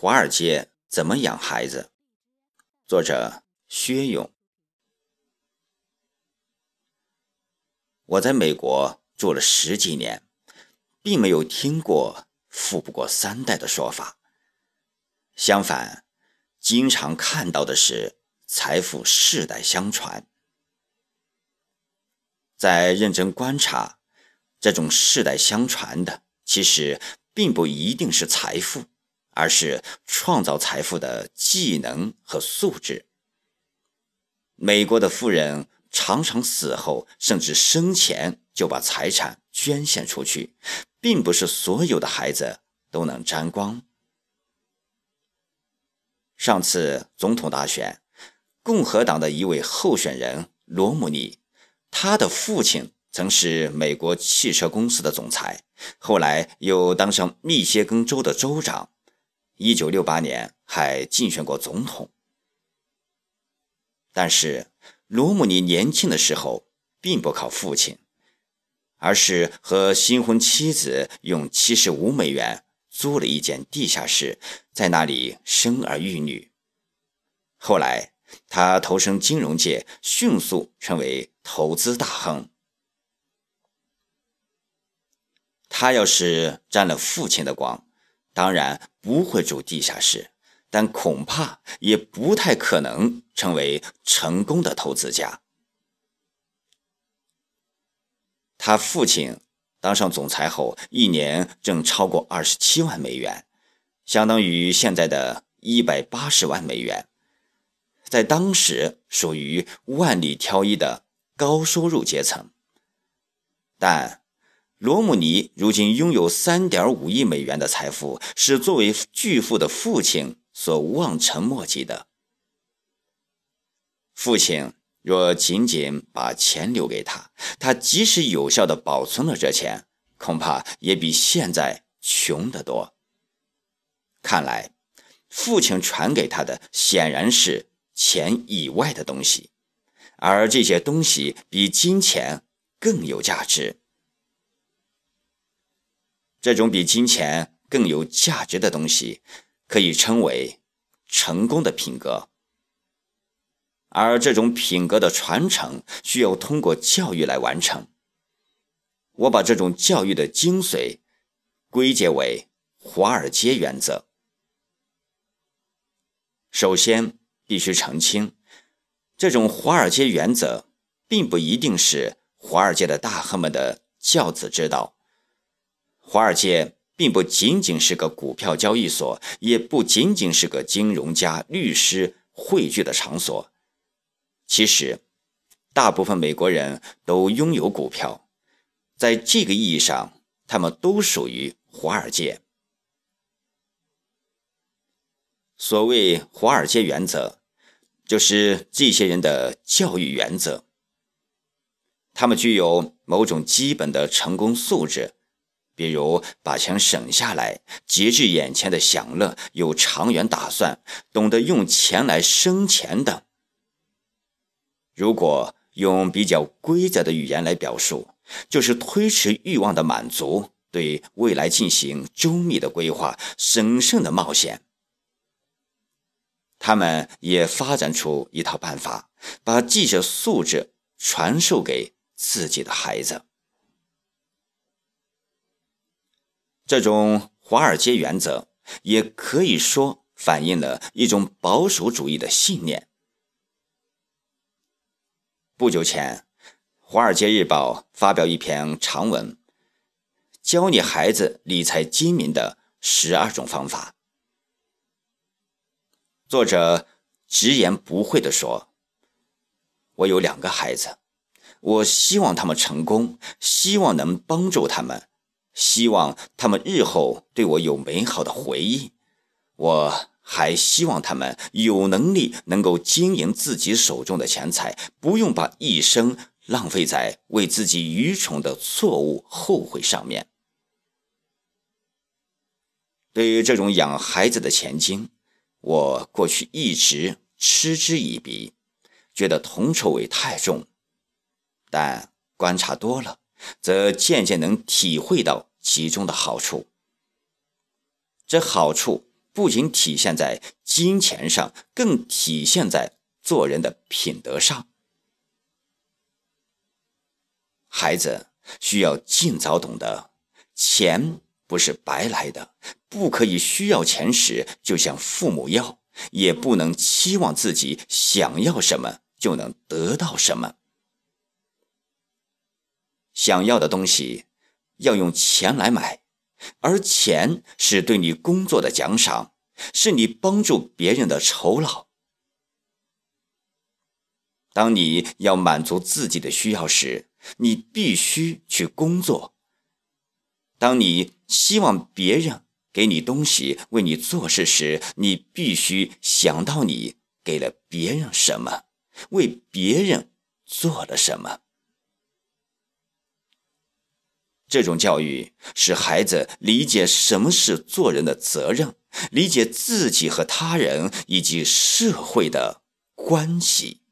华尔街怎么养孩子？作者薛勇。我在美国住了十几年，并没有听过“富不过三代”的说法。相反，经常看到的是财富世代相传。在认真观察，这种世代相传的，其实并不一定是财富。而是创造财富的技能和素质。美国的富人常常死后，甚至生前就把财产捐献出去，并不是所有的孩子都能沾光。上次总统大选，共和党的一位候选人罗姆尼，他的父亲曾是美国汽车公司的总裁，后来又当上密歇根州的州长。一九六八年还竞选过总统，但是罗姆尼年轻的时候并不靠父亲，而是和新婚妻子用七十五美元租了一间地下室，在那里生儿育女。后来他投身金融界，迅速成为投资大亨。他要是沾了父亲的光。当然不会住地下室，但恐怕也不太可能成为成功的投资家。他父亲当上总裁后，一年挣超过二十七万美元，相当于现在的一百八十万美元，在当时属于万里挑一的高收入阶层。但。罗姆尼如今拥有三点五亿美元的财富，是作为巨富的父亲所望尘莫及的。父亲若仅仅把钱留给他，他即使有效的保存了这钱，恐怕也比现在穷得多。看来，父亲传给他的显然是钱以外的东西，而这些东西比金钱更有价值。这种比金钱更有价值的东西，可以称为成功的品格。而这种品格的传承，需要通过教育来完成。我把这种教育的精髓归结为华尔街原则。首先，必须澄清，这种华尔街原则，并不一定是华尔街的大亨们的教子之道。华尔街并不仅仅是个股票交易所，也不仅仅是个金融家、律师汇聚的场所。其实，大部分美国人都拥有股票，在这个意义上，他们都属于华尔街。所谓华尔街原则，就是这些人的教育原则。他们具有某种基本的成功素质。比如把钱省下来，节制眼前的享乐，有长远打算，懂得用钱来生钱等。如果用比较规则的语言来表述，就是推迟欲望的满足，对未来进行周密的规划，审慎的冒险。他们也发展出一套办法，把记者素质传授给自己的孩子。这种华尔街原则也可以说反映了一种保守主义的信念。不久前，《华尔街日报》发表一篇长文，教你孩子理财精明的十二种方法。作者直言不讳地说：“我有两个孩子，我希望他们成功，希望能帮助他们。”希望他们日后对我有美好的回忆。我还希望他们有能力能够经营自己手中的钱财，不用把一生浪费在为自己愚蠢的错误后悔上面。对于这种养孩子的钱经，我过去一直嗤之以鼻，觉得铜臭味太重。但观察多了，则渐渐能体会到。其中的好处，这好处不仅体现在金钱上，更体现在做人的品德上。孩子需要尽早懂得，钱不是白来的，不可以需要钱时就向父母要，也不能期望自己想要什么就能得到什么。想要的东西要用钱来买，而钱是对你工作的奖赏，是你帮助别人的酬劳。当你要满足自己的需要时，你必须去工作。当你希望别人给你东西、为你做事时，你必须想到你给了别人什么，为别人做了什么。这种教育使孩子理解什么是做人的责任，理解自己和他人以及社会的关系。